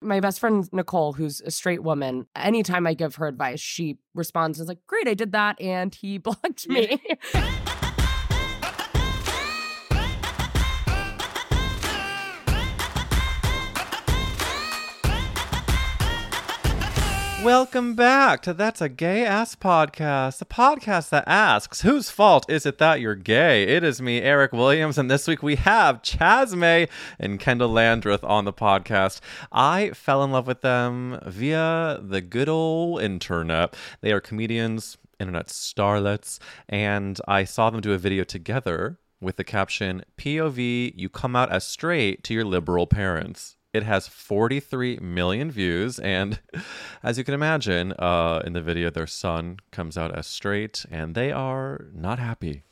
My best friend Nicole, who's a straight woman, anytime I give her advice, she responds as like, "Great, I did that," and he blocked me. Welcome back to That's a Gay Ass Podcast, a podcast that asks, whose fault is it that you're gay? It is me, Eric Williams, and this week we have Chaz May and Kendahl Landreth on the podcast. I fell in love with them via the good old internet. They are comedians, internet starlets, and I saw them do a video together with the caption, POV, you come out as straight to your liberal parents. It has 43 million views, and as you can imagine, uh, in the video, their son comes out as straight, and they are not happy.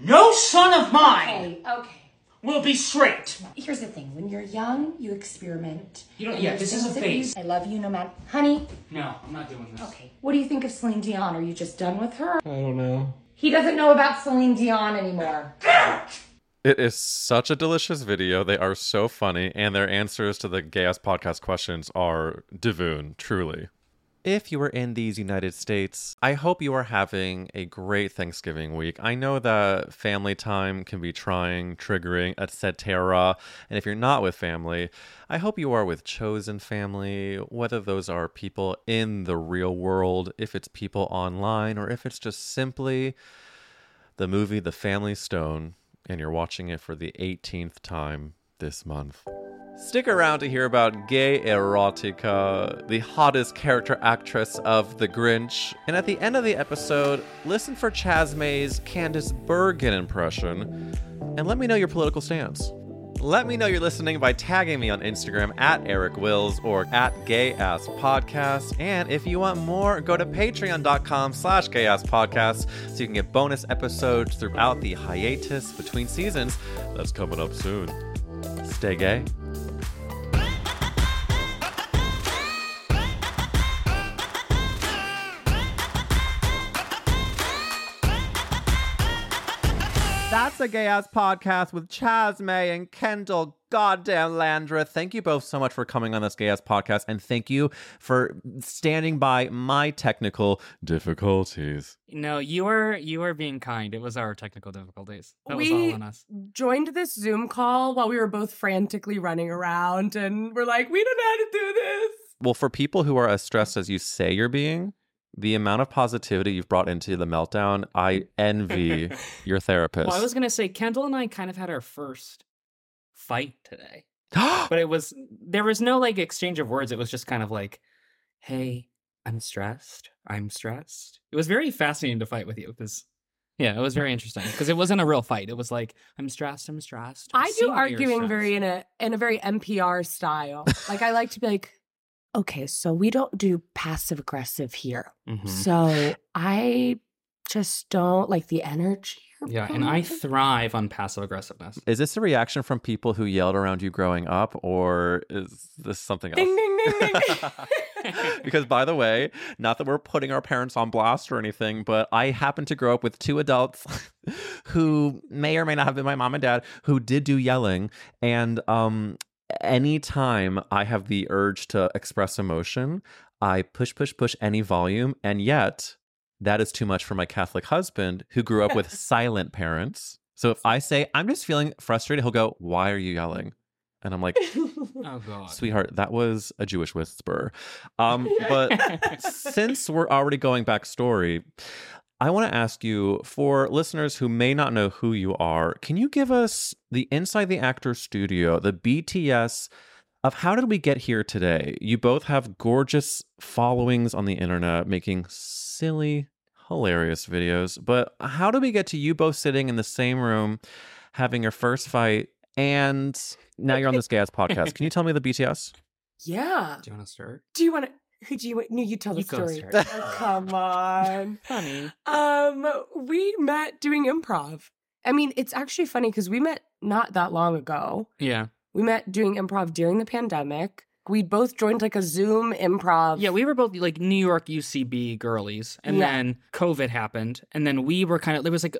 No son of mine Okay, okay. will be straight. Here's the thing: when you're young, you experiment. You don't- And yeah, this is a that you- phase. I love you no matter. Honey, No, I'm not doing this. okay. What do you think of Celine Dion? Are you just done with her? I don't know. He doesn't know about Celine Dion anymore. It is such a delicious video. They are so funny, and their answers to the gay ass podcast questions are divoon, truly. If you are in these United States, I hope you are having a great Thanksgiving week. I know that family time can be trying, triggering, etc. And if you're not with family, I hope you are with chosen family, whether those are people in the real world, if it's people online, or if it's just simply the movie The Family Stone, and you're watching it for the 18th time this month. Stick around to hear about gay erotica, the hottest character actress of The Grinch, and at the end of the episode, listen for Chaz May's Candice Bergen impression, and let me know your political stance. Let me know you're listening by tagging me on Instagram at Eric Willz or at Gay Ass Podcast. And if you want more, go to patreon.com slash gay ass podcast so you can get bonus episodes throughout the hiatus between seasons that's coming up soon. Stay gay. That's a gay ass podcast with Chaz May and Kendahl Goddamn Landreth. Thank you both so much for coming on this gay ass podcast, and thank you for standing by my technical difficulties. No, you were you were being kind. It was our technical difficulties. That was We- all on us. Joined this Zoom call while we were both frantically running around, and we're like, "We don't know how to do this." Well, for people who are as stressed as you say you're being, the amount of positivity you've brought into the meltdown, I envy your therapist. Well, I was gonna say Kendahl and I kind of had our first fight today, but it was there was no like exchange of words. It was just kind of like, "Hey, I'm stressed. I'm stressed." It was very fascinating to fight with you because. Yeah, it was very interesting because it wasn't a real fight. It was like I'm stressed. I'm stressed. I see do arguing very in a in a very NPR style. like I like to be like, okay, so we don't do passive aggressive here. Mhm. So I just don't like the energy. Yeah, and I thrive on passive aggressiveness. Is this a reaction from people who yelled around you growing up, or is this something else? ding ding ding ding. because by the way, not that we're putting our parents on blast or anything, but I happen to grow up with two adults who may or may not have been my mom and dad who did do yelling and um anytime I have the urge to express emotion, I push push push any volume and yet that is too much for my Catholic husband who grew up with silent parents. So if I say I'm just feeling frustrated, he'll go, "Why are you yelling?" And I'm like, Oh god. sweetheart, that was a Jewish whisper. Um, but since we're already going back story, I want to ask you for listeners who may not know who you are, can you give us the Inside the Actor Studio, the BTS of how did we get here today? You both have gorgeous followings on the internet making silly, hilarious videos, but how did we get to you both sitting in the same room having your first fight and now you're on this gas podcast? Can you tell me the BTS? Yeah. Do you want to start? Do you want to? Who do you? No, you tell the You story. Oh, come on. Funny. Um, we met doing improv. I mean, it's actually funny because we met not that long ago. Yeah. We met doing improv during the pandemic. We both joined like a Zoom improv. Yeah, we were both like New York UCB girlies, and Yeah. then COVID happened, and then we were kind of. It was like,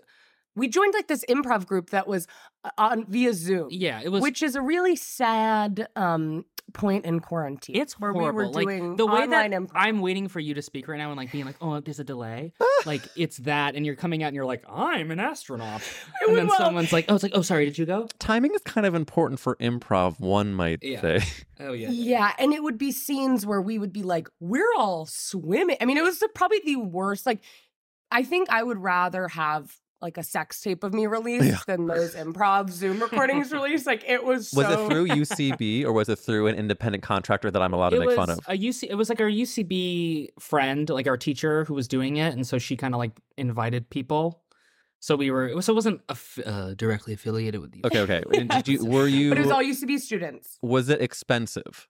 we joined like this improv group that was uh, on via Zoom. yeah, it was. which is a really sad um point in quarantine. it's where horrible. we were doing like the way that improv. I'm waiting for you to speak right now, and like being like, oh, there's a delay. like it's that, and you're coming out, and you're like, I'm an astronaut, and then Well- someone's like, oh, it's like, oh, sorry, did you go? Timing is kind of important for improv, one might Yeah. say. Oh yeah. Yeah, and it would be scenes where we would be like, we're all swimming. I mean, it was the, probably the worst. Like, I think I would rather have like a sex tape of me released Yeah. than those improv Zoom recordings released. Like, it was Was so. it through UCB or was it through an independent contractor that I'm allowed to it make was fun of? a UC. It was like our UCB friend, like our teacher, who was doing it, and so she kind of like invited people. So we were. So it wasn't aff- uh, directly affiliated with the. Okay, okay. And Did you were you But it was all UCB students. was it expensive?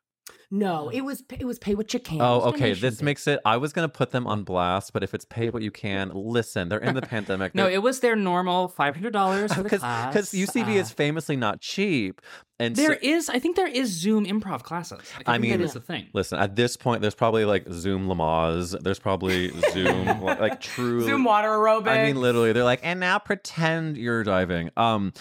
No, it was it was pay what you can. Oh, okay. donation This makes it I was gonna put them on blast, but if it's pay what you can, listen, they're in the pandemic. No, it was their normal five hundred dollars for the because class. because UCB Uh, is famously not cheap. And There so, is, I think there is Zoom improv classes. Like, I I, think mean- that is the thing. listen, at this point there's probably like Zoom Lamaze. There's probably Zoom like, like true Zoom water aerobics. I mean, literally, they're like, and now pretend you're diving. Um,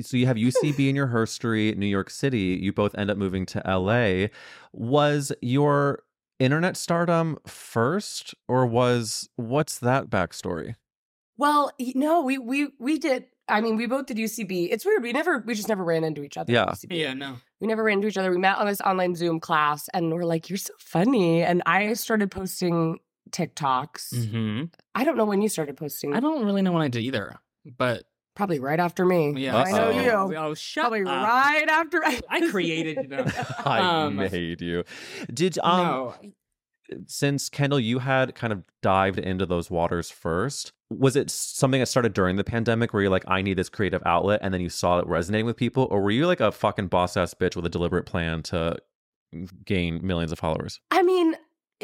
so you have UCB in your herstory, New York City. You both end up moving to LA. Was your internet stardom first, or was what's that backstory? Well, y- no, we we we did. I mean, we both did UCB. It's weird. We never, we just never ran into each other. at Yeah. UCB. Yeah, no. We never ran into each other. We met on this online Zoom class, and we're like, "You're so funny." And I started posting TikToks. hmm I don't know when you started posting. I don't really know when I did either, but Probably right after me. yeah, I know Uh-oh. you. Oh, shut Probably up. right after I created, you know. I Um, made you. Did um no, since Kendahl, you had kind of dived into those waters first. Was it something that started during the pandemic where you're like, I need this creative outlet, and then you saw it resonating with people, or were you like a fucking boss ass bitch with a deliberate plan to gain millions of followers? I mean,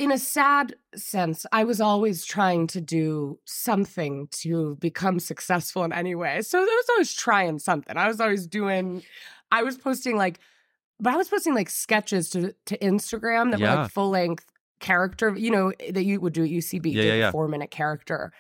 in a sad sense, I was always trying to do something to become successful in any way. So I was always trying something. I was always doing, I was posting like, but I was posting like sketches to, to Instagram that were like full length character, you know, that you would do at UCB, Yeah, yeah, yeah. four minute character,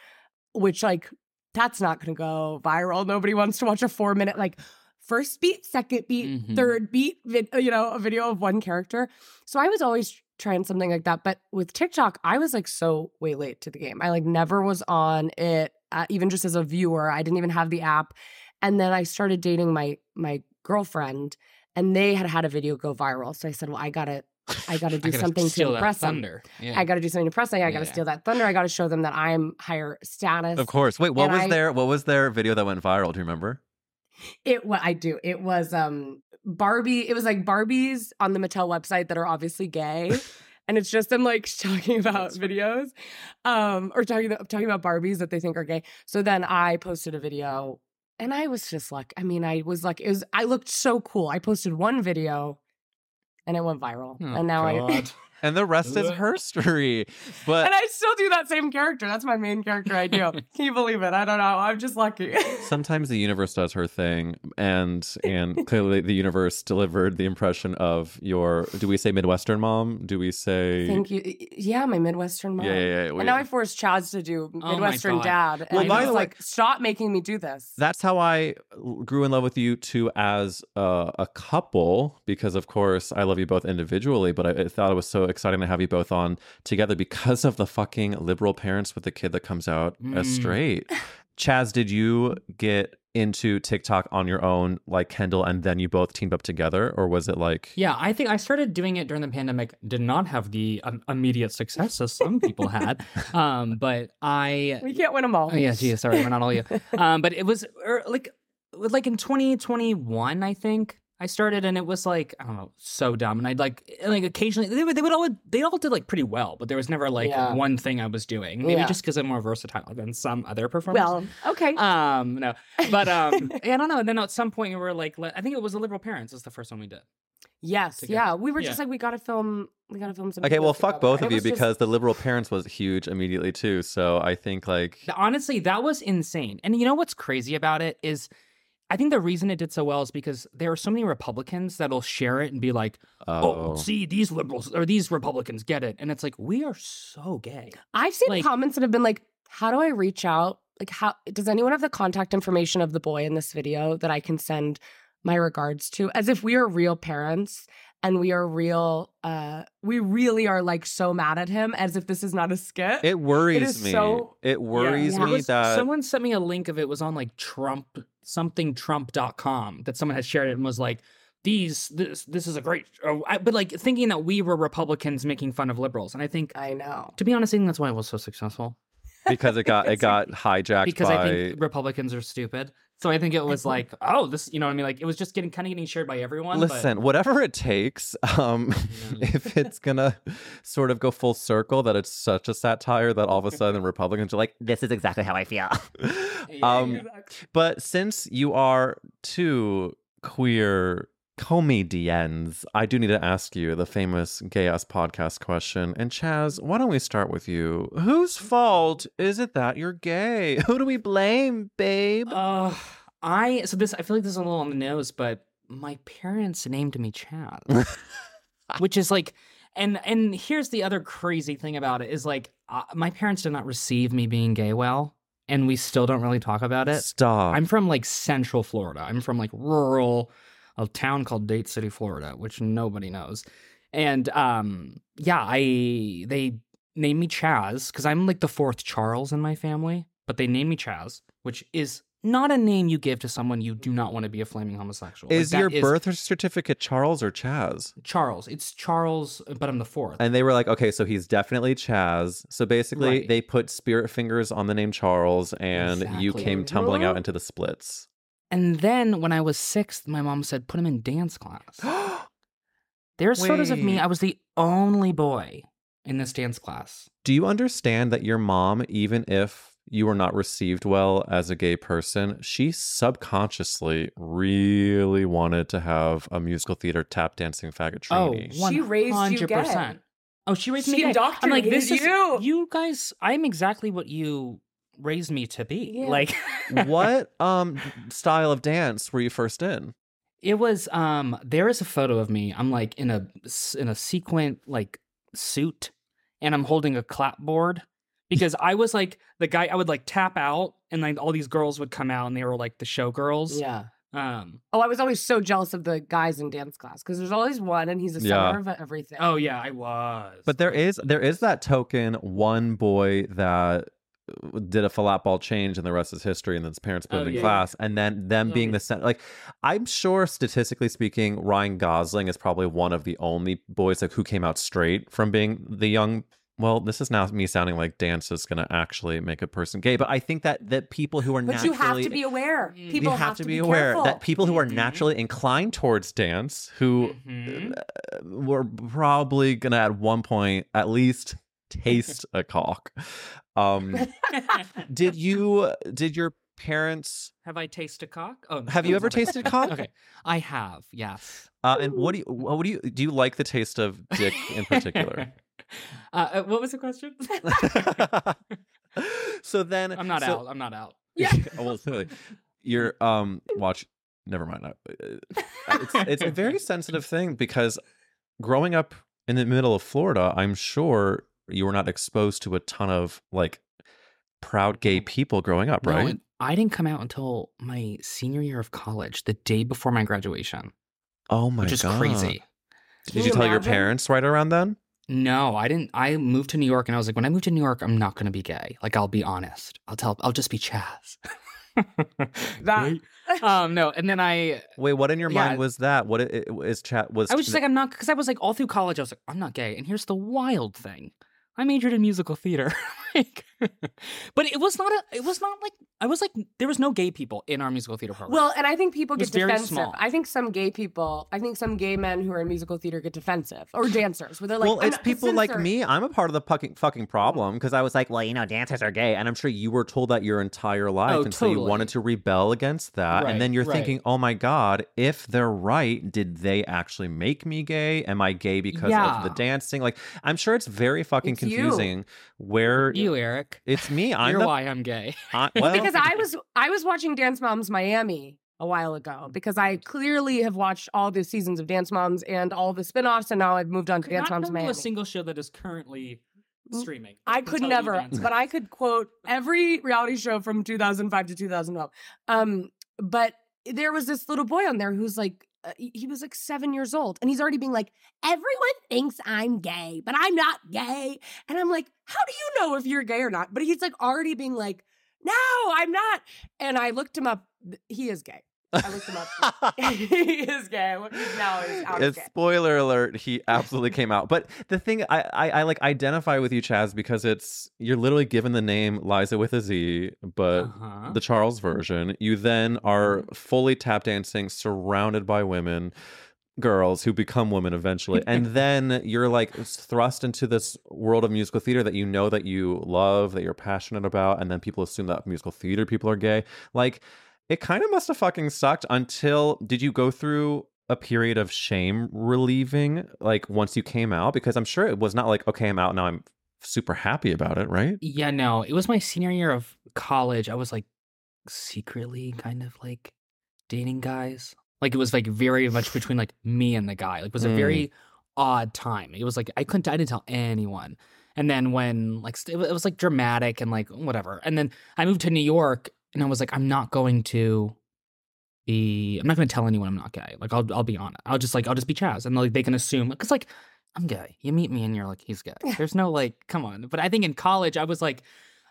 which like, that's not going to go viral. Nobody wants to watch a four minute, like, first beat, second beat, Mhm. third beat, vid- you know, a video of one character. So I was always trying something like that. But with TikTok, I was like so way late to the game. I like never was on it, uh, even just as a viewer. I didn't even have the app. And then I started dating my my girlfriend, and they had had a video go viral. So I said, well, I gotta, I gotta do I gotta something to impress them. Yeah. I gotta do something to impress them. I gotta Yeah. steal that thunder. I gotta show them that I'm higher status. Of course. Wait, what And was I- their what was their video that went viral? Do you remember? It what I do. It was um Barbie. It was like Barbies on the Mattel website that are obviously gay. And it's just them like talking about videos, um, or talking talking about Barbies that they think are gay. So then I posted a video, and I was just like, I mean, I was like, it was. I looked so cool. I posted one video, and it went viral. Oh, and now I, God. And the rest is Ugh. her story. But and I still do that same character. That's my main character. I do. Can you believe it? I don't know. I'm just lucky. sometimes the universe does her thing and and clearly the universe delivered the impression of your do we say midwestern mom do we say Thank you. Yeah, my Midwestern mom. yeah yeah, yeah. And now I force Chaz to do Oh my Midwestern God. Dad. And Well, I by was the way- like, stop making me do this. that's how I grew in love with you two as a, a couple because of course I love you both individually but I, I thought it was so exciting to have you both on together because of the fucking liberal parents with the kid that comes out as Mm. straight Chaz, did you get into TikTok on your own, like Kendahl, and then you both teamed up together, or was it like? Yeah, I think I started doing it during the pandemic. Did not have the um, immediate success as some people had, um, but I. We can't win them all. Oh yeah, gee, sorry, we're not all you. Um, but it was er, like, like in 2021, I think I started, and it was like I don't know, so dumb. And I'd like, like occasionally they would, they would all, they all did like pretty well, but there was never like Yeah. one thing I was doing. Maybe Yeah. just because I'm more versatile than some other performers. Well, okay. um, no, but um, yeah, I don't know. And then at some point we were like, le- I think it was the Liberal Parents. Was the first one we did. yes, together. yeah. We were just Yeah. like, we gotta film. We gotta film some. Okay, well, fuck together. both And of you was just- because the liberal parents was huge immediately too. So I think like Honestly, that was insane. And you know what's crazy about it is I think the reason it did so well is because there are so many Republicans that'll share it and be like, oh, oh, see, these liberals or these Republicans get it. And it's like, we are so gay. I've seen like- comments that have been like, "How do I reach out? Like, how does anyone have the contact information of the boy in this video that I can send my regards to?" As if we are real parents and we are real. uh We really are like so mad at him, as if this is not a skit. it worries is me. so- it worries Yeah. Me was- that someone sent me a link of it was on like Trump something Trump.com that someone had shared it and was like, these this this is a great oh, I, but like thinking that we were Republicans making fun of liberals. And I think I know. to be honest, I think that's why it was so successful. because it got it got hijacked because by I think Republicans are stupid. So I think it was like, oh, this, you know what I mean? Like it was just getting kind of getting shared by everyone. but- Listen, whatever it takes, um, if it's gonna sort of go full circle that it's such a satire that all of a sudden Republicans are like, this is exactly how I feel. um, but since you are two queer comedians, I do need to ask you the famous gay ass podcast question. And Chaz, why don't we start with you? Whose fault is it that you're gay? Who do we blame, babe? Uh, I so this I feel like this is a little on the nose, but my parents named me Chad, which is like, and and here's the other crazy thing about it is like uh, my parents did not receive me being gay well, and we still don't really talk about it. Stop. I'm from like Central Florida. I'm from like rural, a town called Dade City, Florida, which nobody knows. And um, yeah, I they named me Chaz because I'm like the fourth Charles in my family, but they named me Chaz, which is not a name you give to someone you do not want to be a flaming homosexual. Is that your birth certificate Charles or Chaz? Charles? It's Charles, but I'm the fourth. And they were like, okay, so he's definitely Chaz. So basically, Right. they put spirit fingers on the name Charles, and you came tumbling out into the splits. And then when I was six, my mom said, put him in dance class. There's photos of me. I was the only boy in this dance class. Do you understand that your mom, even if you were not received well as a gay person, she subconsciously really wanted to have a musical theater tap dancing faggot Oh, trainee? She raised you gay. Oh, she raised She me gay. I'm like, indoctrinated this is you. you guys. I'm exactly what you raised me to be. Yeah. Like, what um style of dance were you first in? It was um there is a photo of me. I'm like in a in a sequin like suit and I'm holding a clapboard because I was like the guy I would like tap out and like all these girls would come out and they were like the showgirls. Yeah. Um Oh, I was always so jealous of the guys in dance class because there's always one and he's the Yeah. center of everything. oh yeah, I was. But there is there is that token one boy that did a flat ball change and the rest is history and then his parents put Oh, him in yeah. class and then them Oh, being yeah. the center like i'm sure statistically speaking ryan gosling is probably one of the only boys like who came out straight from being the young well this is now me sounding like dance is going to actually make a person gay but i think that that people who are but naturally you have to be aware. Mm. People you have, to be, careful. aware that people who are Mhm. naturally inclined towards dance who Mhm. uh, were probably gonna at one point at least taste a cock um did you did your parents have I tasted cock? Oh, no, have you ever was not- tasted cock Okay, I have. Yes. uh, and what do you what do you do you like the taste of dick in particular uh, uh, what was the question? so then I'm not so- out. I'm not out. Yeah. oh, well clearly you're um watch never mind I- uh, it's it's a very sensitive thing because growing up in the middle of Florida, I'm sure you were not exposed to a ton of like proud gay people growing up, right? and I didn't come out until my senior year of college, the day before my graduation, oh my God. which is god. crazy. Did you, you tell your parents right around then? No, I didn't. I moved to New York and I was like, when I move to New York, I'm not going to be gay. Like, I'll be honest. I'll tell, I'll just be Chaz. That- um, no. And then I, Wait, what in your Yeah. mind was that? What is chat? Was I was just like, I'm not, because I was like, all through college, I was like, I'm not gay. And here's the wild thing I majored in musical theater. like, but it was not a, it was not like, I was like, there was no gay people in our musical theater program. Well, and I think people It was get very defensive. small. I think some gay people, I think some gay men who are in musical theater get defensive or dancers where they're like, well, "I'm it's not- people like me. I'm a part of the fucking fucking problem because I was like, well, you know, dancers are gay, and I'm sure you were told that your entire life, Oh, and so you wanted to rebel against that, Right, and then you're right. thinking, oh my god, if they're right, did they actually make me gay? Am I gay because of the dancing? Like, I'm sure it's very fucking It's you. confusing. Where you, Eric. it's me. I'm You're the, why I'm gay. I, well, because I was I was watching Dance Moms Miami a while ago because I clearly have watched all the seasons of Dance Moms and all the spin-offs and now I've moved on to Could Dance not Moms tell Miami. a single show that is currently Mm, streaming. I can could never, but I could quote every reality show from 2005 to 2012. Um, but there was this little boy on there who's like, uh, he he was like seven years old, and he's already being like, everyone thinks I'm gay, but I'm not gay. And I'm like, how do you know if you're gay or not? But he's like already being like, no, I'm not. And I looked him up. He is gay. I looked him up. he is gay. He's now he's out as It's gay. spoiler alert. He absolutely came out. But the thing I, I I like identify with you, Chaz, because it's you're literally given the name Liza with a Z, but Uh-huh. the Charles version. You then are fully tap dancing, surrounded by women, girls who become women eventually, and then you're like thrust into this world of musical theater that you know that you love, that you're passionate about, and then people assume that musical theater people are gay. Like, it kind of must have fucking sucked until did you go through a period of shame relieving like once you came out because i'm sure it was not like okay i'm out now i'm super happy about it right Yeah, no, it was my senior year of college. I was like secretly kind of like dating guys. Like it was like very much between like me and the guy. Like it was a Mm. very odd time. It was like I couldn't I didn't tell anyone. And then when like st- it was, it was like dramatic and like whatever. And then I moved to New York and I was like I'm not going to be I'm not going to tell anyone I'm not gay. Like I'll I'll be on. I'll just like I'll just be Chaz and like they can assume cuz like I'm gay. You meet me and you're like he's gay. There's no like come on. But I think in college I was like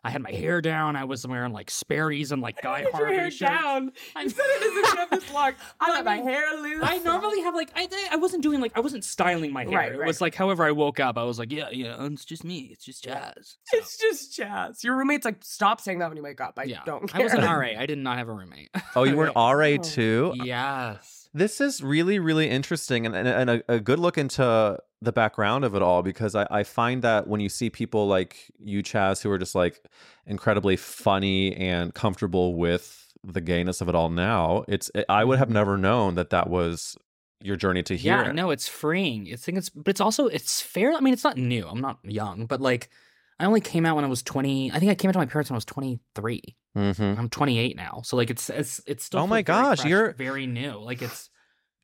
I had my hair down. I was wearing like Sperry's and like Guy Get your hair shirts. down. I- You said it doesn't have this long. I let my hair loose. I normally have like I I wasn't doing like I wasn't styling my hair. Right, It was like however I woke up, I was like, yeah, yeah, it's just me. It's just Chaz. So, It's just Chaz. Your roommate's like, stop saying that when you wake up. I yeah. don't Care. I was an RA. I did not have a roommate. oh you were an ra Oh. too yes. This is really, really interesting and, and, and a, a good look into the background of it all because I, I find that when you see people like you, Chaz, who are just like incredibly funny and comfortable with the gayness of it all now, it's eh, I would have mm-hmm. never known that that was your journey to here. Yeah, no, it's freeing. It's think it's but it's also it's fair. I mean, it's not new. I'm not young, but like I only came out when I was 20. I think I came out to my parents when I was 23. Mhm. I'm 28 now. So like it's it's it's still Oh my gosh, fresh, you're- very new. Like it's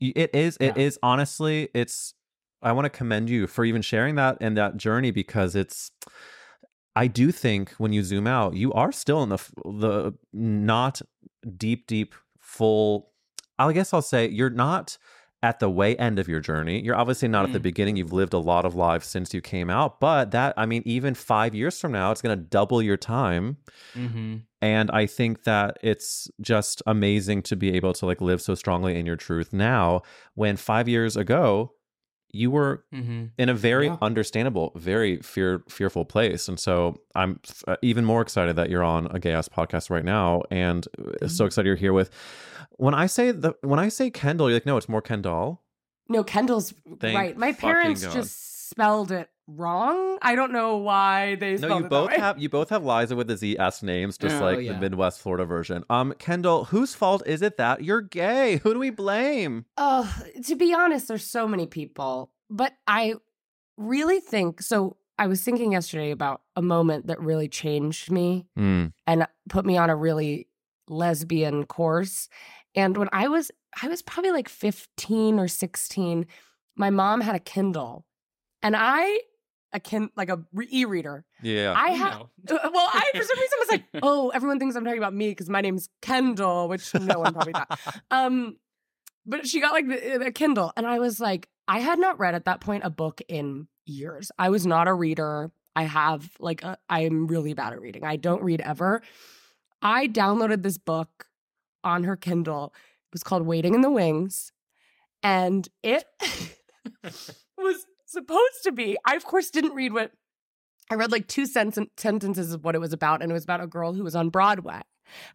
It is. It Yeah. is honestly. It's. I want to commend you for even sharing that and that journey because it's. I do think when you zoom out, you are still in the the not deep, deep, full. I guess I'll say you're not at the way end of your journey. You're obviously not at the Mm. beginning. You've lived a lot of lives since you came out, but that I mean, even five years from now, it's going to double your time. mm-hmm. And I think that it's just amazing to be able to like live so strongly in your truth now when 5 years ago you were Mm-hmm. in a very Yeah. understandable, very fear fearful place. And so I'm uh, even more excited that you're on a gay ass podcast right now and uh, so excited you're here with when I say the when I say Kendall, you're like, no, it's more Kendall. No, Kendall's Thank right. My parents God. just spelled it wrong. I don't know why they spelled No, you it both that way. have you both have Liza with the Z S names, just Oh, like yeah. the Midwest Florida version. Um, Kendahl, whose fault is it that you're gay? Who do we blame? Oh, to be honest, there's so many people, but I really think so. I was thinking yesterday about a moment that really changed me Mm. and put me on a really lesbian course. And when I was, I was probably like 15 or 16, my mom had a Kindle and I, a kin like a re- e-reader. Yeah. I have, No. Uh, well, I for some reason was like, oh, everyone thinks I'm talking about me because my name's Kendahl, which no one probably thought. Um, but she got like the, the Kindle, and I was like, I had not read at that point a book in years. I was not a reader. I have like a, I'm really bad at reading. I don't read ever. I downloaded this book on her Kindle. It was called Waiting in the Wings. And it was supposed to be, I of course didn't read what I read like two sen- sentences of what it was about, and it was about a girl who was on Broadway.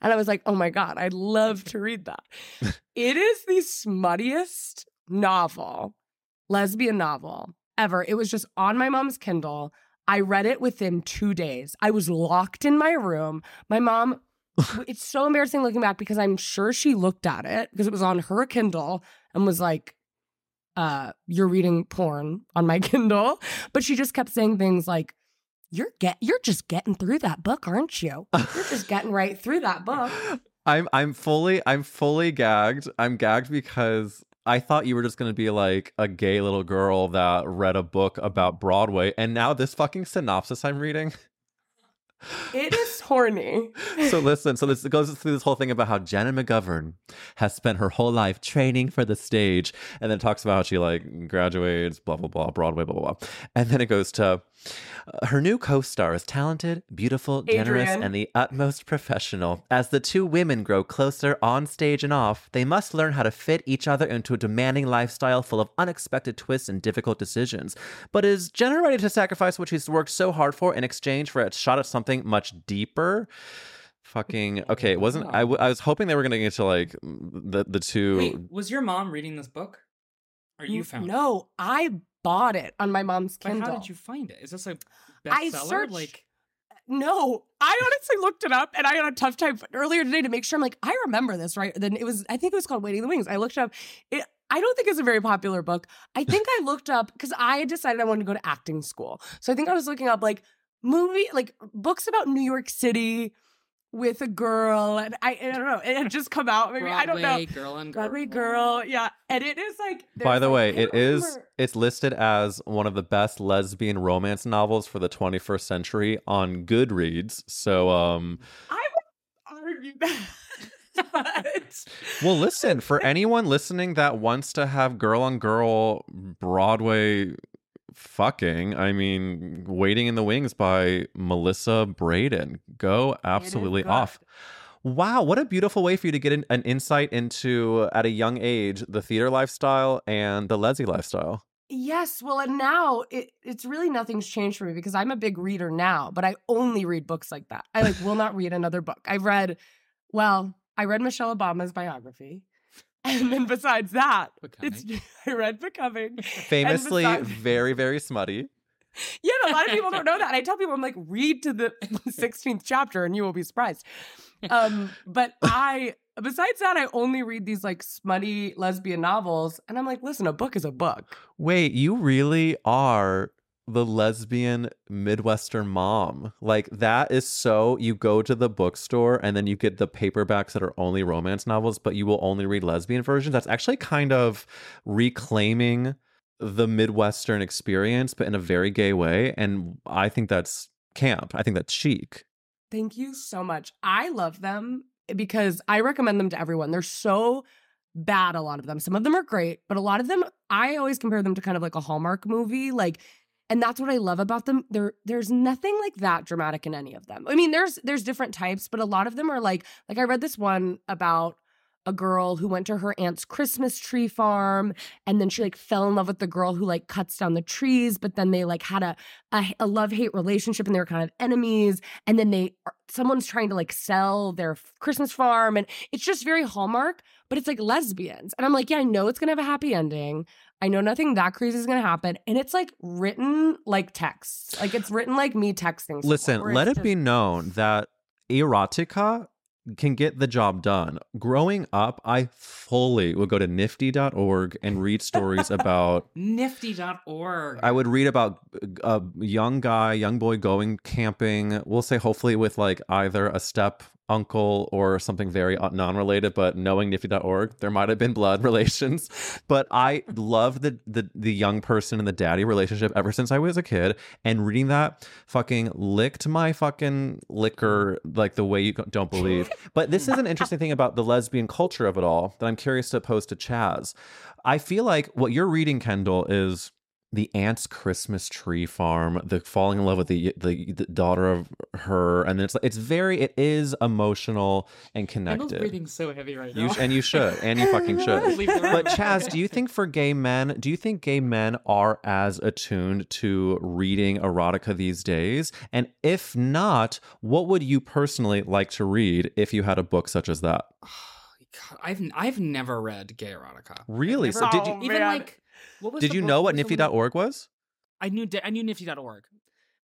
And I was like, oh my God, I'd love to read that. it is the smuttiest novel, lesbian novel ever. It was just on my mom's Kindle. I read it within two days. I was locked in my room. My mom, it's so embarrassing looking back because I'm sure she looked at it because it was on her Kindle and was like, uh, you're reading porn on my Kindle. But she just kept saying things like, you're get you're just getting through that book, aren't you? You're just getting right through that book. I'm I'm fully I'm fully gagged. I'm gagged because I thought you were just gonna be like a gay little girl that read a book about Broadway, and now this fucking synopsis I'm reading. It is horny. so listen, so this goes through this whole thing about how Jenna McGovern has spent her whole life training for the stage, and then talks about how she like graduates, blah blah blah, Broadway, blah blah blah, and then it goes to her new co-star is talented, beautiful, generous, Adrian. and the utmost professional. As the two women grow closer on stage and off, they must learn how to fit each other into a demanding lifestyle full of unexpected twists and difficult decisions. But is Jenna ready to sacrifice what she's worked so hard for in exchange for a shot at something much deeper? Fucking okay. It wasn't. I, w- I was hoping they were gonna get to like the the two. Wait, was your mom reading this book? Or you found it? No, I bought it on my mom's But Kindle. how did you find it? Is this a I bestseller? searched- Like, No, I honestly looked it up and I had a tough time earlier today to make sure I'm like, I remember this, right? Then it was, I think it was called Waiting in the Wings. I looked up, it, I don't think it's a very popular book. I think I looked up because I decided I wanted to go to acting school. So I think I was looking up like movie, like books about New York City with a girl. And I, I don't know, it had just come out. Maybe, I don't know. Broadway girl on Broadway girl. Yeah. And it is like, By the like- way, I it don't is remember- it's listed as one of the best lesbian romance novels for the 21st century on Goodreads. So um I would argue that. well listen, for anyone listening that wants to have girl on girl Broadway fucking, I mean, Waiting in the Wings by Melissa Brayden. Go absolutely off. Wow, what a beautiful way for you to get an, an insight into at a young age the theater lifestyle and the lesbian lifestyle. Yes, well, and now it, it's really nothing's changed for me because I'm a big reader now, but I only read books like that. I like will not read another book. I've read, well, I read Michelle Obama's biography, and then besides that, it's I read Becoming. Famously besides- very, very smutty. yeah, a lot of people don't know that. And I tell people, I'm like, read to the 16th chapter, and you will be surprised. Um, but I, besides that, I only read these like smutty lesbian novels, and I'm like, listen, a book is a book. Wait, you really are the lesbian Midwestern mom. Like that is so you go to the bookstore and then you get the paperbacks that are only romance novels, but you will only read lesbian versions. That's actually kind of reclaiming the Midwestern experience, but in a very gay way. And I think that's camp. I think that's chic. Thank you so much. I love them because I recommend them to everyone. They're so bad, a lot of them. Some of them are great, but a lot of them, I always compare them to kind of like a Hallmark movie. Like, and that's what I love about them. There, there's nothing like that dramatic in any of them. I mean, there's there's different types, but a lot of them are like, like I read this one about a girl who went to her aunt's Christmas tree farm and then she like fell in love with the girl who like cuts down the trees, but then they like had a a, a love-hate relationship and they were kind of enemies and then they someone's trying to like sell their Christmas farm and it's just very Hallmark, but it's like lesbians. And I'm like, yeah, I know it's going to have a happy ending. I know nothing that crazy is going to happen and it's like written like text. Like it's written like me texting. someone, Listen, let it be known that erotica can get the job done. Growing up, I fully would go to nifty.org and read stories about nifty.org. I would read about a young guy, young boy going camping. We'll say hopefully with like either a step uncle or something very uh, non-related, but knowing nifty.org, there might have been blood relations. But I love the, the the young person and the daddy relationship ever since I was a kid. And reading that fucking licked my fucking liquor like the way you don't believe. But this is an interesting thing about the lesbian culture of it all that I'm curious to pose to Chaz. I feel like what you're reading, Kendahl, is the aunt's Christmas tree farm, the falling in love with the the, the daughter of her, and then it's it's very it is emotional and Kendahl's connected. breathing so heavy right You now. sh- and you should, and you fucking should. Leave the room. But Chaz, do you think for gay men, do you think gay men are as attuned to reading erotica these days? And if not, what would you personally like to read if you had a book such as that? God, I've I've never read gay erotica. Really? never- So did you Oh, even man. like what was did you know what was the one- nifty.org was? I knew I knew nifty.org.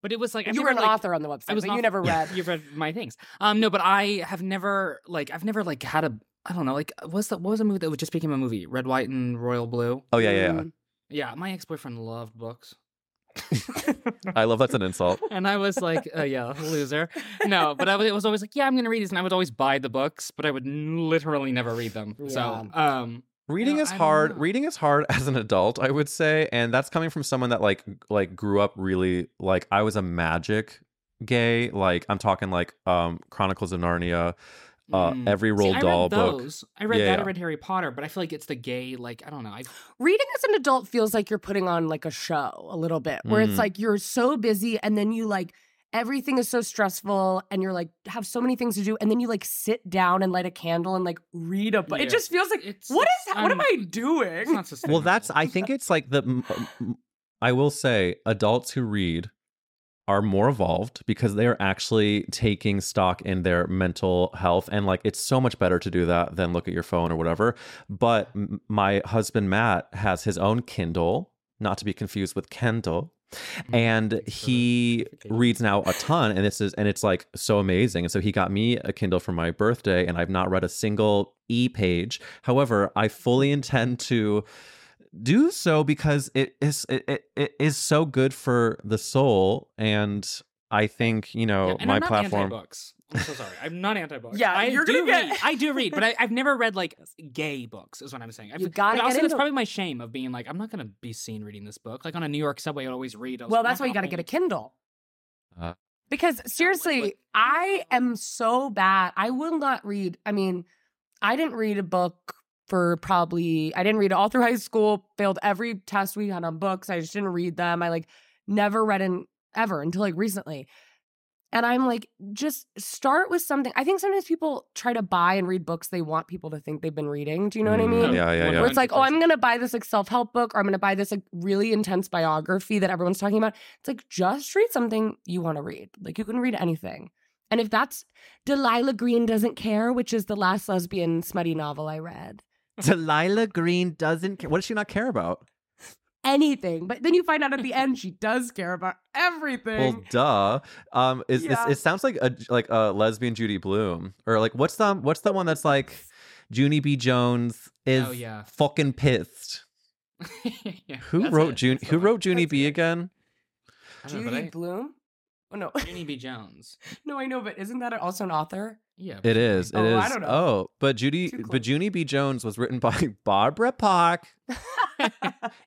But it was like I've you were an like, author on the website, I was but you never read. You've read my things. Um, no, but I have never like I've never like had a I don't know like what's the what was the movie that just became a movie? Red, White, and Royal Blue. Oh yeah, yeah, yeah. Mm. Yeah, my ex boyfriend loved books, I love that's an insult. and I was like, uh, yeah, loser. No, but I was, it was always like, yeah, I'm gonna read these, and I would always buy the books, but I would n- literally never read them. So, um, Reading No, is I hard. know. Reading is hard as an adult, I would say, and that's coming from someone that like like grew up really like I was a magic gay. Like I'm talking like um Chronicles of Narnia, uh mm. every See, Roald I Dahl read book. those. I read Yeah, that. yeah. I read Harry Potter, but I feel like it's the gay. Like I don't know. I Reading as an adult feels like you're putting on like a show a little bit, where Mm. it's like you're so busy and then you like everything is so stressful and you're like have so many things to do and then you like sit down and light a candle and like read a book. Yeah. It just feels like It's- what it's- is what am I'm- it's doing? not sustainable. Well, that's I think it's like the I will say adults who read are more evolved because they are actually taking stock in their mental health and like it's so much better to do that than look at your phone or whatever. But m- my husband Matt has his own Kindle, not to be confused with Kendahl. And for the he reads now a ton and this is and it's like so amazing. And so he got me a Kindle for my birthday and I've not read a single e-page. However, I fully intend to do so because it is it, it, it is so good for the soul and i think you know Yeah, and my platform anti-books. I'm so sorry. I'm not anti-books. Yeah, I you're do gonna get- read. I do read, but I, I've never read like gay books. Is what I'm saying. I've, You gotta but get also, into it's probably my shame of being like, I'm not gonna be seen reading this book. Like on a New York subway, I'd always read. I was well, like, that's why you got to "No." get a Kindle. Uh, Because seriously, what- I am so bad. I will not read. I mean, I didn't read a book for probably I didn't read it all through high school, failed every test we had on books. I just didn't read them. I like never read in ever until like recently. And I'm like, just start with something. I think sometimes people try to buy and read books they want people to think they've been reading. Do you know what I Mm, mean? yeah, yeah, yeah. Where it's like, oh, I'm gonna buy this like self-help book, or I'm gonna buy this like really intense biography that everyone's talking about. It's like just read something you want to read. Like you can read anything. And if that's Delilah Green doesn't care, which is the last lesbian smutty novel I read. delilah green doesn't care what does she not care about Anything. But then you find out at the end she does care about everything. well duh um is Yeah. this it sounds like a like a lesbian judy blume or like what's the what's the one that's like junie b jones is Oh, yeah. fucking pissed Yeah, who wrote it. June? That's who the one. wrote junie b it. again I don't know, Judy Blume? Oh no. Junie B. Jones. no, I know, but isn't that also an author? Yeah, It is. It is. Oh, I don't know. Oh, but Judy, Too but. Junie B. Jones was written by Barbara Park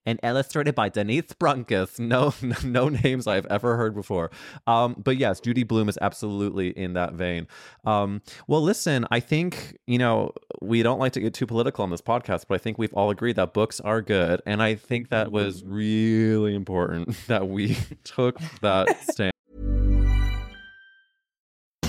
and illustrated by Denise Brunkus. No, no, no names I've ever heard before. Um, but yes, Judy Blume is absolutely in that vein. Um, well, listen, I think you know we don't like to get too political on this podcast, but I think we've all agreed that books are good, and I think that was really important that we took that stand.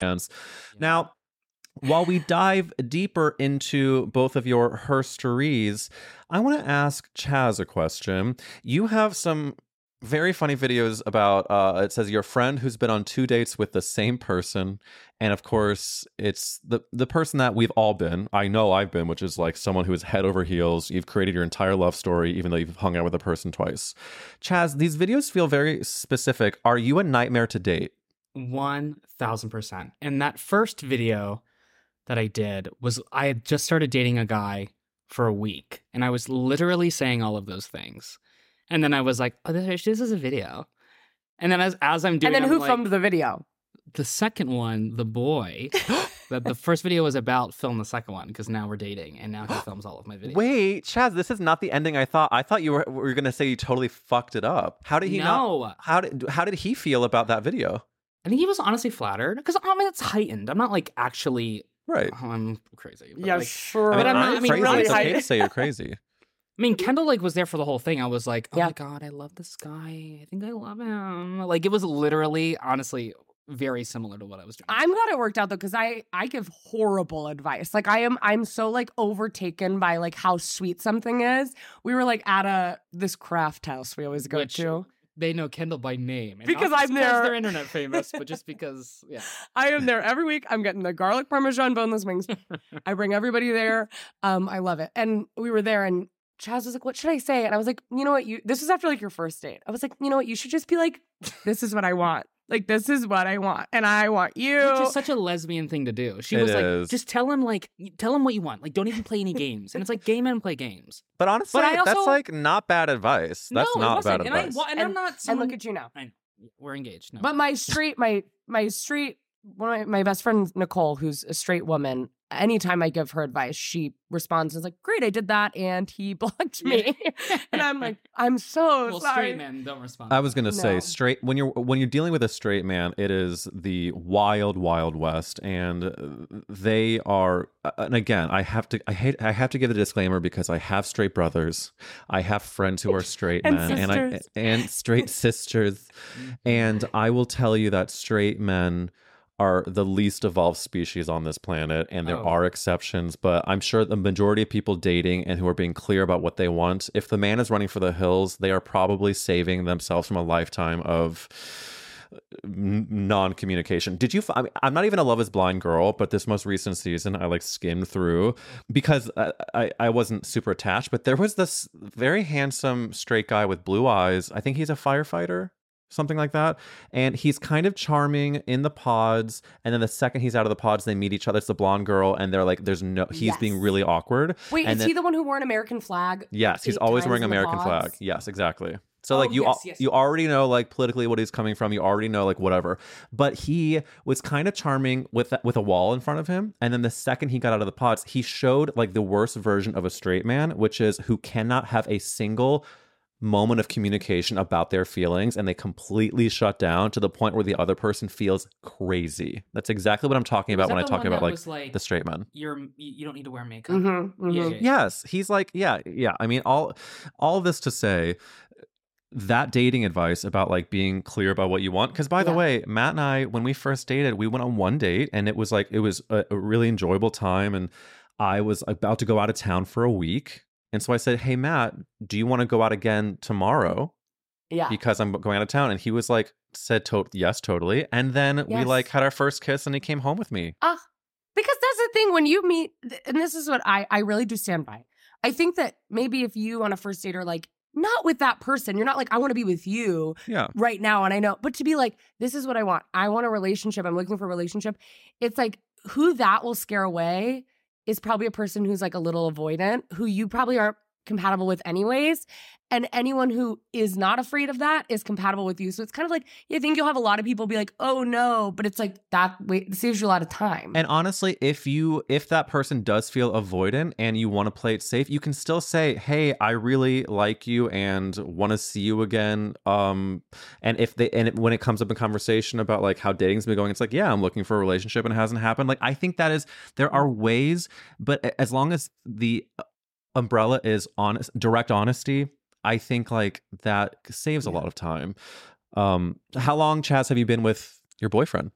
Hands. Now, while we dive deeper into both of your herstories, I want to ask Chaz a question. You have some very funny videos about uh it says your friend who's been on two dates with the same person and of course it's the the person that we've all been. I know i've been which is like someone who is head over heels. You've created your entire love story even though you've hung out with a person twice. Chaz these videos feel very specific. Are you a nightmare to date One thousand percent. And that first video that I did was I had just started dating a guy for a week, and I was literally saying all of those things, and then I was like, "Oh, this, this is a video," and then as as I'm doing, and then I'm who like- filmed the video? the second one, the boy. that the first video was about film the second one because now we're dating, and now he films all of my videos. Wait, Chaz, this is not the ending I thought. I thought you were, were going to say you totally fucked it up. How did he No. not? How did how did he feel about that video? I think he was honestly flattered because I mean it's heightened. I'm not like actually right. Oh, I'm crazy. but, Yeah, like- sure. I mean, But I'm I'm, not- I mean, crazy. really it's okay to say you're crazy. I mean, Kendahl like was there for the whole thing. I was like, oh my god, I love this guy. I think I love him. Like it was literally, honestly, very similar to what I was doing. I'm glad it worked out though, because I I give horrible advice. Like I am I'm so like overtaken by like how sweet something is. We were like at a this craft house we always go Which to. They know Kendahl by name. And Because I'm because there. They're internet famous, but just because, yeah. I am there every week. I'm getting the garlic parmesan boneless wings. I bring everybody there. Um, I love it. And we were there and Chaz was like, What should I say? And I was like, you know what, you this was after like your first date. I was like, you know what, you should just be like, This is what I want. Like this is what I want. And I want you. Which is such a lesbian thing to do. She It was like, is. just tell him like, tell him what you want. Like, don't even play any games. And it's like, gay men play games. But honestly, I that's like not bad advice. That's No, it not wasn't. bad And I- advice. well, and I'm not and look at you now. I. We're engaged. No. But my street, my my straight, one of my, my best friend Nicole, who's a straight woman. Anytime I give her advice, she responds and is like, "Great, I did that," and he blocked me, and I'm like, "I'm so well, sorry." straight men don't respond. I was gonna say No. straight when you're when you're dealing with a straight man, it is the wild, wild west, and uh, they are. uh, And again, I have to I hate I have to give a disclaimer because I have straight brothers, I have friends who are straight And men, and I and straight sisters, and I will tell you that straight men are the least evolved species on this planet and there Oh. are exceptions but i'm sure the majority of people dating and who are being clear about what they want if the man is running for the hills they are probably saving themselves from a lifetime of non-communication. Did you I mean, i'm not even a love is blind girl but this most recent season i like skimmed through because I, I i wasn't super attached but there was this very handsome straight guy with blue eyes. I think he's a firefighter something like that. And he's kind of charming in the pods. And then the second he's out of the pods, they meet each other. It's the blonde girl, and they're like, "There's no." He's being really awkward. Wait, and is then- he the one who wore an American flag? Yes, he's always wearing American flag. Yes, exactly. So Oh, like you, yes, yes. you already know like politically what he's coming from. You already know like whatever. But he was kind of charming with with a wall in front of him. And then the second he got out of the pods, he showed like the worst version of a straight man, which is who cannot have a single moment of communication about their feelings and they completely shut down to the point where the other person feels crazy. That's exactly what I'm talking about when I talk about like, like, the straight man. You're you you don't need to wear makeup. Mhm, Yeah, mhm. yeah, yeah. Yes, he's like, yeah, yeah. I mean, all all this to say that dating advice about like being clear about what you want. Because by the way, Matt and I, when we first dated, we went on one date and it was like it was a, a really enjoyable time, and I was about to go out of town for a week, and so I said, "Hey, Matt, do you want to go out again tomorrow?" Yeah. Because I'm going out of town, and he was like, said to- yes, totally. And then we like had our first kiss, and he came home with me. Ah, because that's the thing when you meet, and this is what I I really do stand by. I think that maybe if you on a first date are like not with that person, you're not like I want to be with you Yeah. right now, and I know, but to be like this is what I want. I want a relationship. I'm looking for a relationship. It's like who that will scare away is probably a person who's like a little avoidant, who you probably aren't compatible with anyways. And anyone who is not afraid of that is compatible with you. So it's kind of like you think you'll have a lot of people be like, "Oh no," but it's like that wait, saves you a lot of time. And honestly, if you if that person does feel avoidant and you want to play it safe, you can still say, "Hey, I really like you and want to see you again." Um, and if they and when it comes up in conversation about like how dating's been going, it's like, "Yeah, I'm looking for a relationship and it hasn't happened." Like I think that is there are ways, but as long as the umbrella is honest, direct honesty, I think like that saves a lot of time. Um, how long, Chaz, have you been with your boyfriend?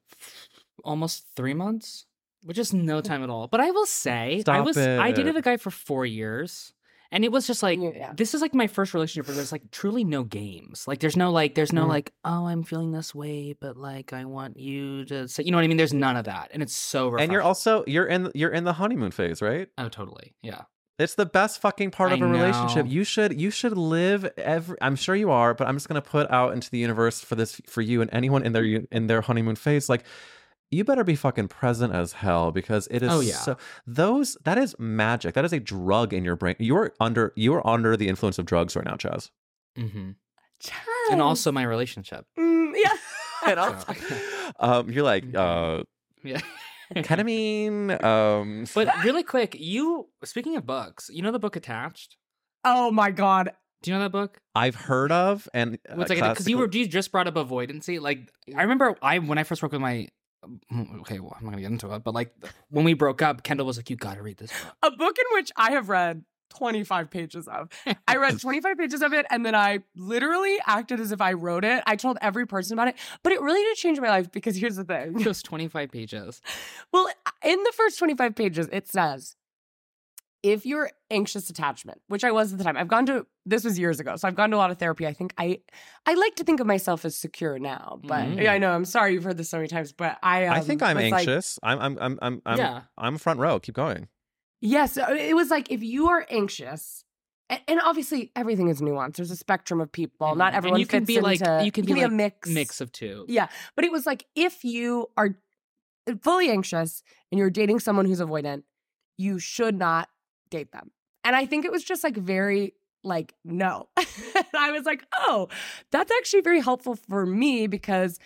Almost three months, which is no time at all. But I will say, I Stop was I it. dated a guy for four years. And it was just like this is like my first relationship where there's like truly no games. Like there's no like there's no Mhm. like oh I'm feeling this way, but like I want you to say you know what I mean. There's none of that, and it's so. Refreshing. And you're also you're in you're in the honeymoon phase, right? oh totally yeah. It's the best fucking part I of a relationship. know. You should you should live every I'm sure you are, but I'm just going to put out into the universe for this for you and anyone in their in their honeymoon phase like you better be fucking present as hell because it is Oh, yeah. so those that is magic. That is a drug in your brain. You're under you're under the influence of drugs right now, Chaz. Mm-hmm. And also my relationship. Mm, yeah. And also, um, you're like uh, Yeah. ketamine. Um, But really quick, you speaking of books, you know the book Attached. oh my god. Do you know that book? I've heard of and uh, What's like because you were you just brought up avoidancy. Like I remember I when I first broke with my okay, well I'm not gonna get into it, but like when we broke up, Kendahl was like, "You got to read this book." A book in which I have read 25 pages of. I read 25 pages of it and then I literally acted as if I wrote it. I told every person about it, but it really did change my life because here's the thing. Just 25 pages. Well, in the first 25 pages, it says if you're anxious attachment, which I was at the time, I've gone to this was years ago, so I've gone to a lot of therapy. I think I I like to think of myself as secure now, but Mhm. yeah, I know I'm sorry you've heard this so many times, but I um, I think I'm was like- anxious. I'm I'm I'm I'm I'm, Yeah. I'm front row. Keep going. Yes, it was like if you are anxious, and, obviously everything is nuanced. There's a spectrum of people. Not Mhm. everyone and you can be like into- you can be, a like mix. mix of two. Yeah, but it was like if you are fully anxious and you're dating someone who's avoidant, you should not date them. And I think it was just like very like no. and I was like, "Oh, that's actually very helpful for me because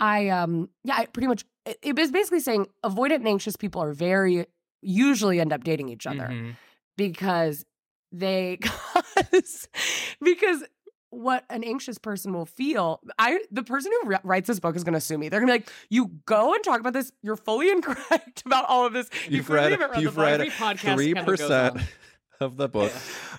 I um yeah, I pretty much it, it was basically saying avoidant and anxious people are very usually end up dating each other Mhm. because they because because what an anxious person will feel i the person who ri- writes this book is going to sue me they're going to be like you go and talk about this you're fully incorrect about all of this you You've clearly read haven't the you've book." read podcast three percent of the book.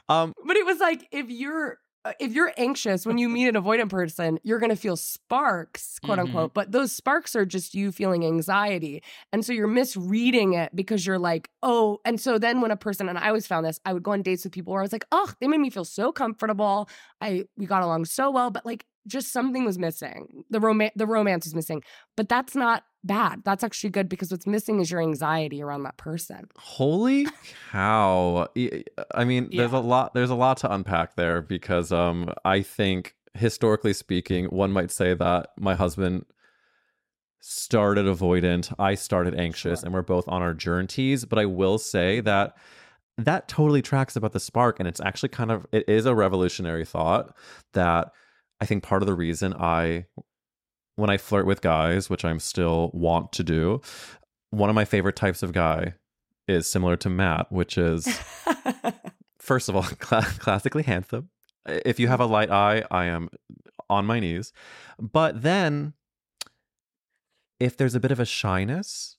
Um, but it was like if you're if you're anxious when you meet an avoidant person you're going to feel sparks quote Mhm. unquote but those sparks are just you feeling anxiety and so you're misreading it because you're like oh and so then when a person and i always found this i would go on dates with people where i was like oh they made me feel so comfortable i we got along so well but like just something was missing the romance the romance is missing but that's not bad that's actually good because what's missing is your anxiety around that person holy cow! I mean, there's a lot. There's a lot to unpack there because um, I think historically speaking, one might say that my husband started avoidant, I started anxious, and we're both on our journeys. But I will say that that totally tracks about the spark, and it's actually kind of it is a revolutionary thought that I think part of the reason I when I flirt with guys, which I'm still want to do, one of my favorite types of guy is similar to Matt, which is first of all cla- classically handsome. If you have a light eye, I am on my knees. But then if there's a bit of a shyness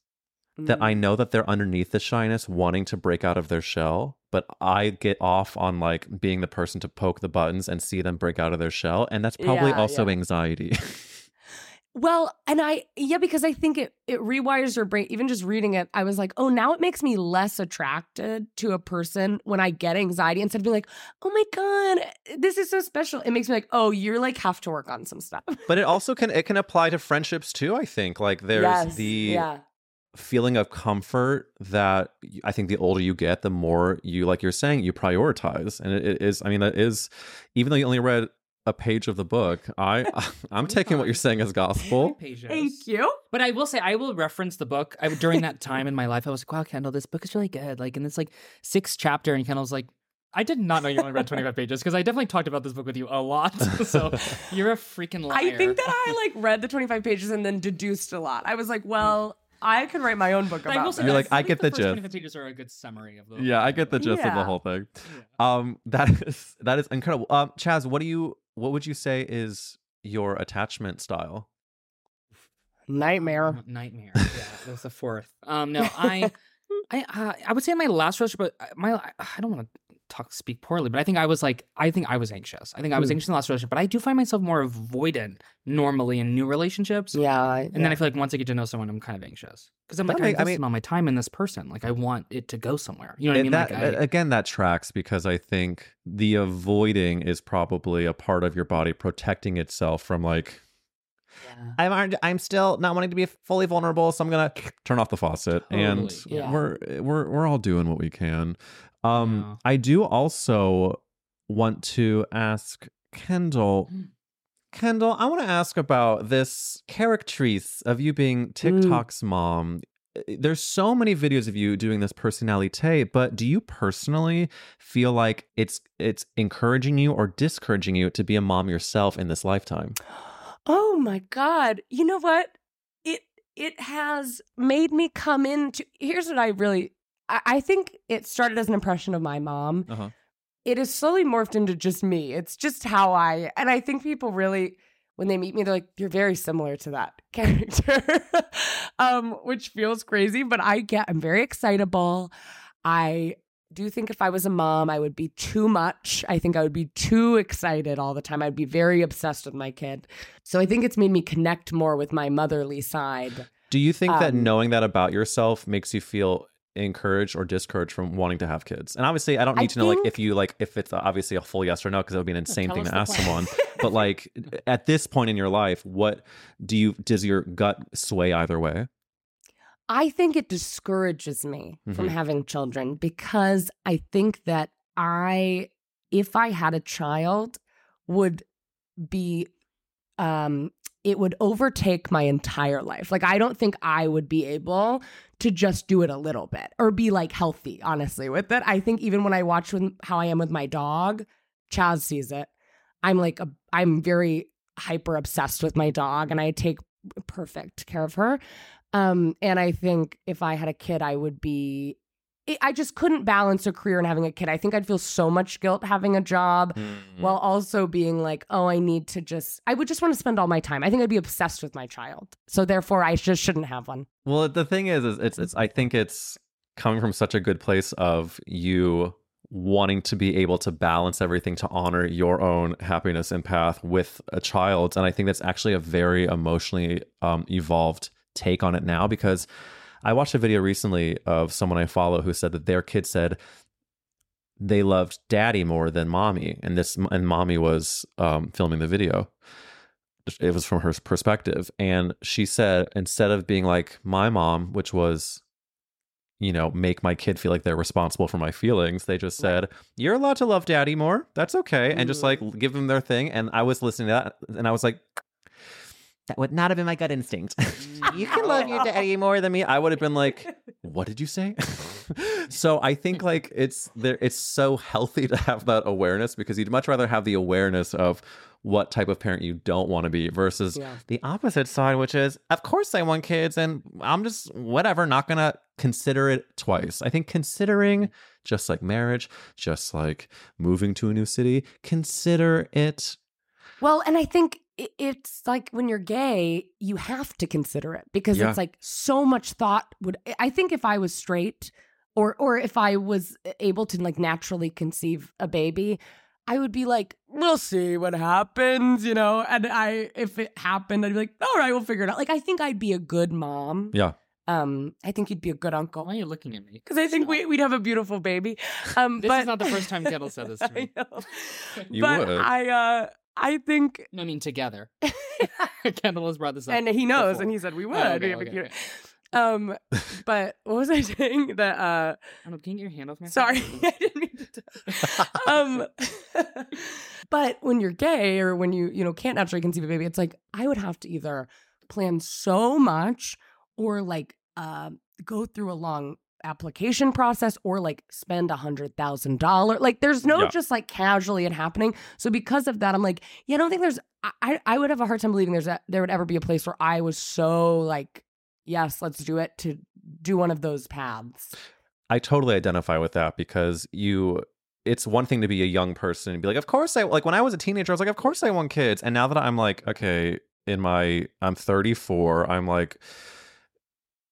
that I mm. know that they're underneath the shyness wanting to break out of their shell, but I get off on like being the person to poke the buttons and see them break out of their shell and that's probably Yeah, also yeah. anxiety. Well, and I yeah, because I think it it rewires your brain. Even just reading it, I was like, oh, now it makes me less attracted to a person when I get anxiety instead of being like, oh my god, this is so special. It makes me like, oh, you're like have to work on some stuff. but it also can it can apply to friendships too, I think. Like there's Yes, the yeah. Feeling of comfort that I think the older you get, the more you, like you're saying, you prioritize. And it, it is, I mean, that is, even though you only read a page of the book, I, I'm taking what you're saying as gospel. Thank you. But I will say, I will reference the book. I, during that time in my life, I was like, wow, Kendahl, this book is really good. Like, and it's like sixth chapter, and Kendahl's like, I did not know you only read 25 pages because I definitely talked about this book with you a lot. so you're a freaking liar. I think that I like read the 25 pages and then deduced a lot. I was like, mm. well, I could write my own book about I will say, You're like, I think get the first gist. 25 pages are a good summary of the Yeah, I get the gist of the whole thing. Um, that is that is incredible. Um, Chaz, what do you what would you say is your attachment style? Nightmare. Nightmare. Yeah, that was the fourth. Um, no, I, I, uh, I would say my last relationship, but my, I don't want to talk speak poorly, but I think I was like, I think I was anxious. I think I was Mm. anxious in the last relationship, but I do find myself more avoidant normally in new relationships. Yeah. I- And then I feel like once I get to know someone, I'm kind of anxious because I'm That like, make- I invested mean- all my time in this person. Like, I want it to go somewhere. You know what I mean? that, like, I, again, that tracks because I think the avoiding is probably a part of your body protecting itself from like. yeah. I'm I'm still not wanting to be fully vulnerable, so I'm gonna turn off the faucet, and Totally, yeah. we're we're we're all doing what we can. Um, I do also want to ask Kendahl. Mm. Kendahl, I want to ask about this characterize of you being Mm. TikTok's mom. There's so many videos of you doing this personality, but do you personally feel like it's it's encouraging you or discouraging you to be a mom yourself in this lifetime? Oh my god. You know what? It it has made me come into here's what I really I, I think it started as an impression of my mom. Uh-huh. It has slowly morphed into just me. It's just how I and I think people really when they meet me, they're like, You're very similar to that character. um, which feels crazy, but I get I'm very excitable. I do think if I was a mom, I would be too much. I think I would be too excited all the time. I'd be very obsessed with my kid. So I think it's made me connect more with my motherly side. Do you think that Um, knowing that about yourself makes you feel encouraged or discouraged from wanting to have kids? And obviously, I don't I need to know like if you like if it's obviously a full yes or no because it would be an insane thing to ask plan. someone. but like at this point in your life, what do you does your gut sway either way? I think it discourages me from Mhm. having children because I think that I, if I had a child, would be, um, it would overtake my entire life. Like, I don't think I would be able to just do it a little bit or be like healthy, honestly, with it. I think even when I watch with how I am with my dog, Chaz sees it. I'm like, I'm very hyper obsessed with my dog and I take perfect care of her. Um, and I think if I had a kid, I would be. I- I just couldn't balance a career and having a kid. I think I'd feel so much guilt having a job Mm-hmm. while also being like, oh, I need to just. I would just want to spend all my time. I think I'd be obsessed with my child. So therefore, I just shouldn't have one. Well, the thing is, is it's it's I think it's coming from such a good place of you wanting to be able to balance everything to honor your own happiness and path with a child, and I think that's actually a very emotionally um, evolved take on it now because I watched a video recently of someone I follow who said that their kid said they loved daddy more than mommy, and this and mommy was um, filming the video. It was from her perspective and she said instead of being like my mom which was you know make my kid feel like they're responsible for my feelings they just said you're allowed to love daddy more. That's okay and just like give them their thing and i was listening to that and i was like that would not have been my gut instinct. You can love your daddy more than me. I would have been like what did you say? So i think like it's there it's so healthy to have that awareness because you'd much rather have the awareness of what type of parent you don't want to be versus Yeah. the opposite side which is of course i want kids and i'm just whatever not gonna consider it twice. I think considering just like marriage just like moving to a new city consider it Well, and I think it's like when you're gay, you have to consider it because Yeah. it's like so much thought would. I think if I was straight, or or if I was able to like naturally conceive a baby, I would be like, we'll see what happens, you know. And I, if it happened, I'd be like, all right, we'll figure it out. Like I think I'd be a good mom. yeah Um, I think you'd be a good uncle Why are you looking at me? because I think we, we'd have a beautiful baby. Um, This but is not the first time Kendahl said this to me. I know. You but would. I, uh, I think No, I mean together. Kendahl has brought this up. and he knows, before. and he said we would. Oh, okay, We have a okay, okay. Um, but what was I saying? That uh, I don't know, can you get your hand off my sorry, I didn't mean to. t- um, but when you're gay or when you you know can't naturally conceive a baby, it's like I would have to either plan so much or like uh, go through a long application process or like spend a hundred thousand dollar like there's no Yeah. just like casually it happening so because of that i'm like yeah i don't think there's i i would have a hard time believing there's a, there would ever be a place where i was so like yes let's do it to do one of those paths I totally identify with that because you it's one thing to be a young person and be like, of course I like when I was a teenager, I was like, of course I want kids. And now that I'm like, okay, in my I'm 34, I'm like,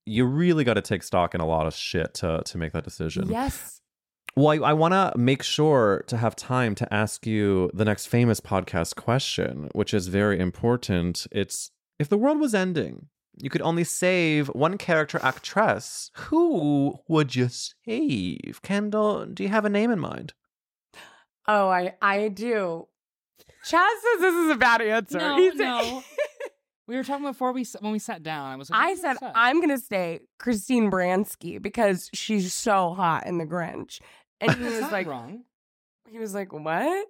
you really got to take stock in a lot of shit to to make that decision. yes Well, I, I want to make sure to have time to ask you the next famous podcast question, which is very important. It's if the world was ending, you could only save one character actress. Who would you save? Kendahl, do you have a name in mind? oh i i do chaz says this is a bad answer No, He said- no. We were talking before we when we sat down. I was like, I said? I'm gonna say Christine Baranski because she's so hot in The Grinch, and he was like, wrong. he was like, what?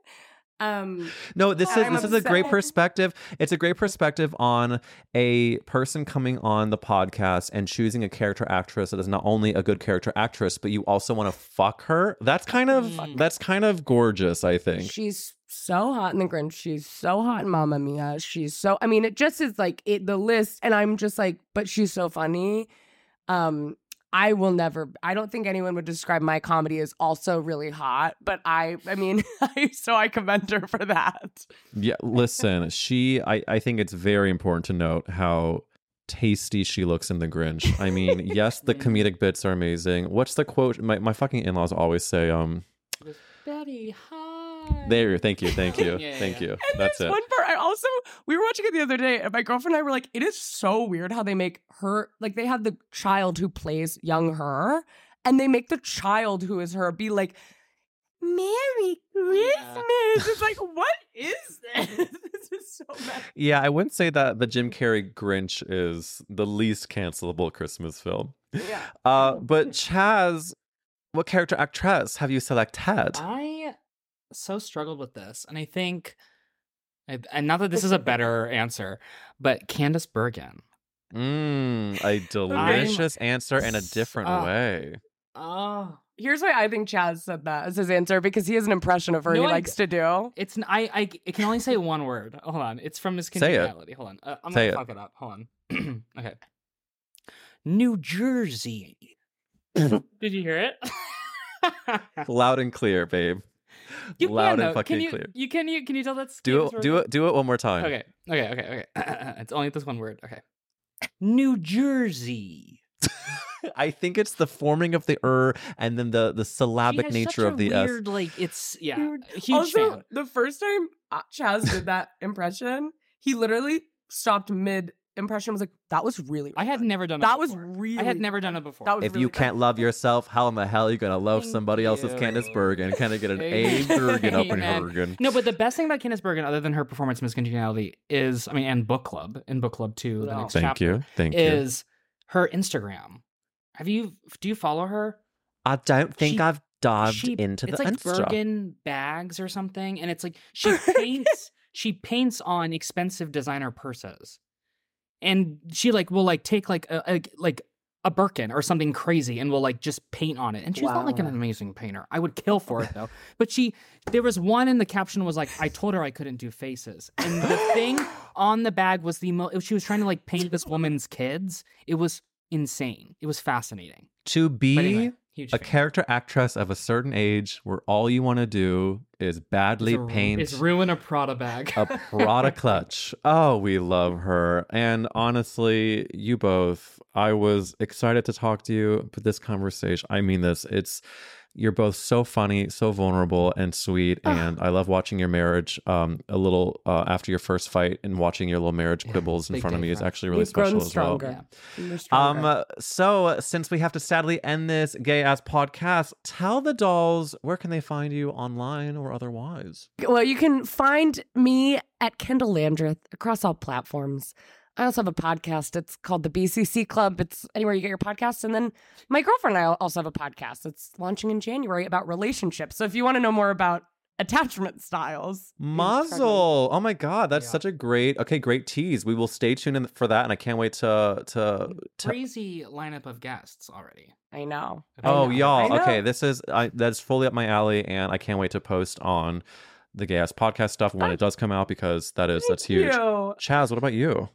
Um, No, this is I'm this is a great perspective. It's a great perspective on a person coming on the podcast and choosing a character actress that is not only a good character actress, but you also want to fuck her. That's kind of Mm. that's kind of gorgeous, I think. she's so hot in The Grinch. She's so hot in Mamma Mia. She's so. I mean, it just is like it. The list, and I'm just like, but she's so funny. Um, I will never. I don't think anyone would describe my comedy as also really hot, but I. I mean, I, so I commend her for that. Yeah, listen, she I, I think it's very important to note how tasty she looks in the Grinch. I mean, yes, the comedic bits are amazing. What's the quote? My my fucking in-laws always say, um Betty, hi. There, thank you, thank you, Yeah, yeah, thank yeah. you. And That's there's it. one part I also we were watching it the other day, and my girlfriend and I were like, it is so weird how they make her like they have the child who plays young her, and they make the child who is her be like, Merry Christmas. It's like, what is this? this is so bad. Yeah, I wouldn't say that the Jim Carrey Grinch is the least cancelable Christmas film. Yeah. Uh, but Chaz, what character actress have you selected? I so struggled with this, and I think, and and not that this is a better answer, but Candice Bergen. Mm, a delicious answer in a different Uh, way. Oh, Here's why I think Chaz said that as his answer because he has an impression of her No, he I- likes to do. it's I, I. it can only say one word. Hold on, it's from Miss Say it. Congeniality. Hold on, uh, I'm Say gonna it. fuck it up. Hold on. okay. New Jersey. Did you hear it? Loud and clear, babe. You Loud can, and though. fucking can you, clear. You can you can you tell that's Do it, do it, do it one more time. Okay, okay, okay, okay. it's only this one word. Okay. New Jersey. I think it's the forming of the er and then the the syllabic has nature such of a the weird, s. like it's yeah, Dude, huge also, fan. the first time Chaz did that impression, he literally stopped mid impression. Was like, "That was really." I had good. never done it. That was before. really. I had never done it before. That was If really you good. can't love yourself, how in the hell are you gonna love Thank somebody else's Candice you. Bergen? Kind of get an A Bergen up in Bergen. No, but the best thing about Candice Bergen, other than her performance in Miss Congeniality, is I mean, and book club in book club two, the next Thank chapter, you, thank you. is her Instagram. Have you? Do you follow her? I don't think She- I've dived she- into the it's like Insta. Bergen bags or something, and it's like she paints. she paints on expensive designer purses, and she like will like take like a, a like a Birkin or something crazy, and will like just paint on it. And she's not like an amazing painter. I would kill for it though. But she, there was one in the caption was like, "I told her I couldn't do faces," and the thing on the bag was the most. She was trying to like paint this woman's kids. It was insane. It was fascinating. to be anyway, a fan. character actress of a certain age where all you want to do is badly It's a- paint It's ruin a Prada bag. a Prada clutch. Oh, we love her. And honestly, you both, I was excited to talk to you, but this conversation, I mean this, it's you're both so funny, so vulnerable and sweet. And I love watching your marriage um, a little uh, after your first fight and watching your little marriage quibbles in front of me is actually really We've special grown as well. stronger. We're Um, stronger. uh, so since we have to sadly end this gay ass podcast, tell the dolls where can they find you online or otherwise? Well, you can find me at Kendahl Landreth across all platforms. I also have a podcast. It's called the BCC Club. It's anywhere you get your podcasts. And then my girlfriend and I also have a podcast. It's launching in January about relationships. So if you want to know more about attachment styles, Mazel! Oh my god, that's such a great okay, great tease. We will stay tuned in for that, and I can't wait to to. to Crazy lineup of guests already. I know. oh I know. y'all, know. okay, this is I, that's fully up my alley, and I can't wait to post on the gay ass podcast stuff when it ah. does come out because that is that's huge. you. Chaz, what about you?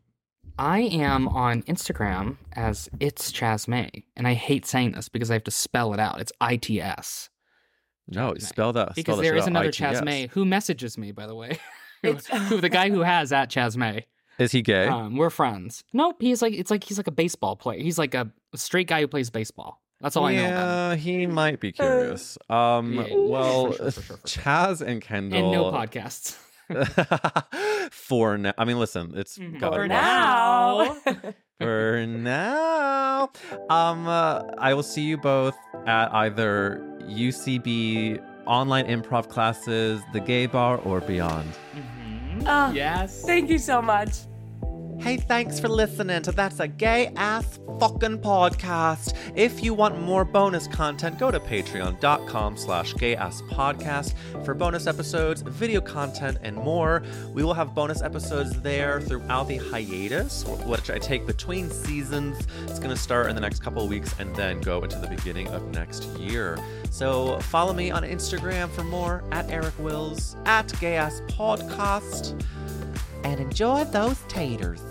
I am on Instagram as it's Chaz May, and I hate saying this because I have to spell it out. It's I T S. No, spell that. Because spell that there shit is out, another ITS. Chaz May who messages me, by the way. who, who- the guy who has at Chaz May. Is he gay? Um, we're friends. Nope, he's like it's like he's like a baseball player. He's like a, a straight guy who plays baseball. That's all I know. Yeah, he might be curious. Um, Yeah, well, for sure, for sure, for Chaz and Kendahl And no podcasts. for now. I mean, listen, it's Mhm. gotta For be now. for now. Um, uh, I will see you both at either UCB online improv classes, the gay bar, or beyond. Oh, yes. Thank you so much. Hey, thanks for listening to That's a Gay Ass Fucking Podcast. If you want more bonus content, go to patreon.com slash gay ass podcast for bonus episodes, video content, and more. We will have bonus episodes there throughout the hiatus, which I take between seasons. It's going to start in the next couple weeks and then go into the beginning of next year. So follow me on Instagram for more at Eric Willz, at Gay Ass Podcast, and enjoy those taters.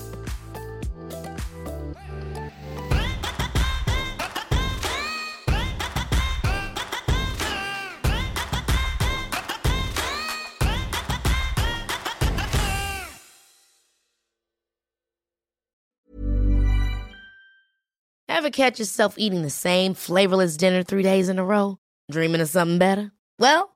Ever catch yourself eating the same flavorless dinner three days in a row? Dreaming of something better? Well,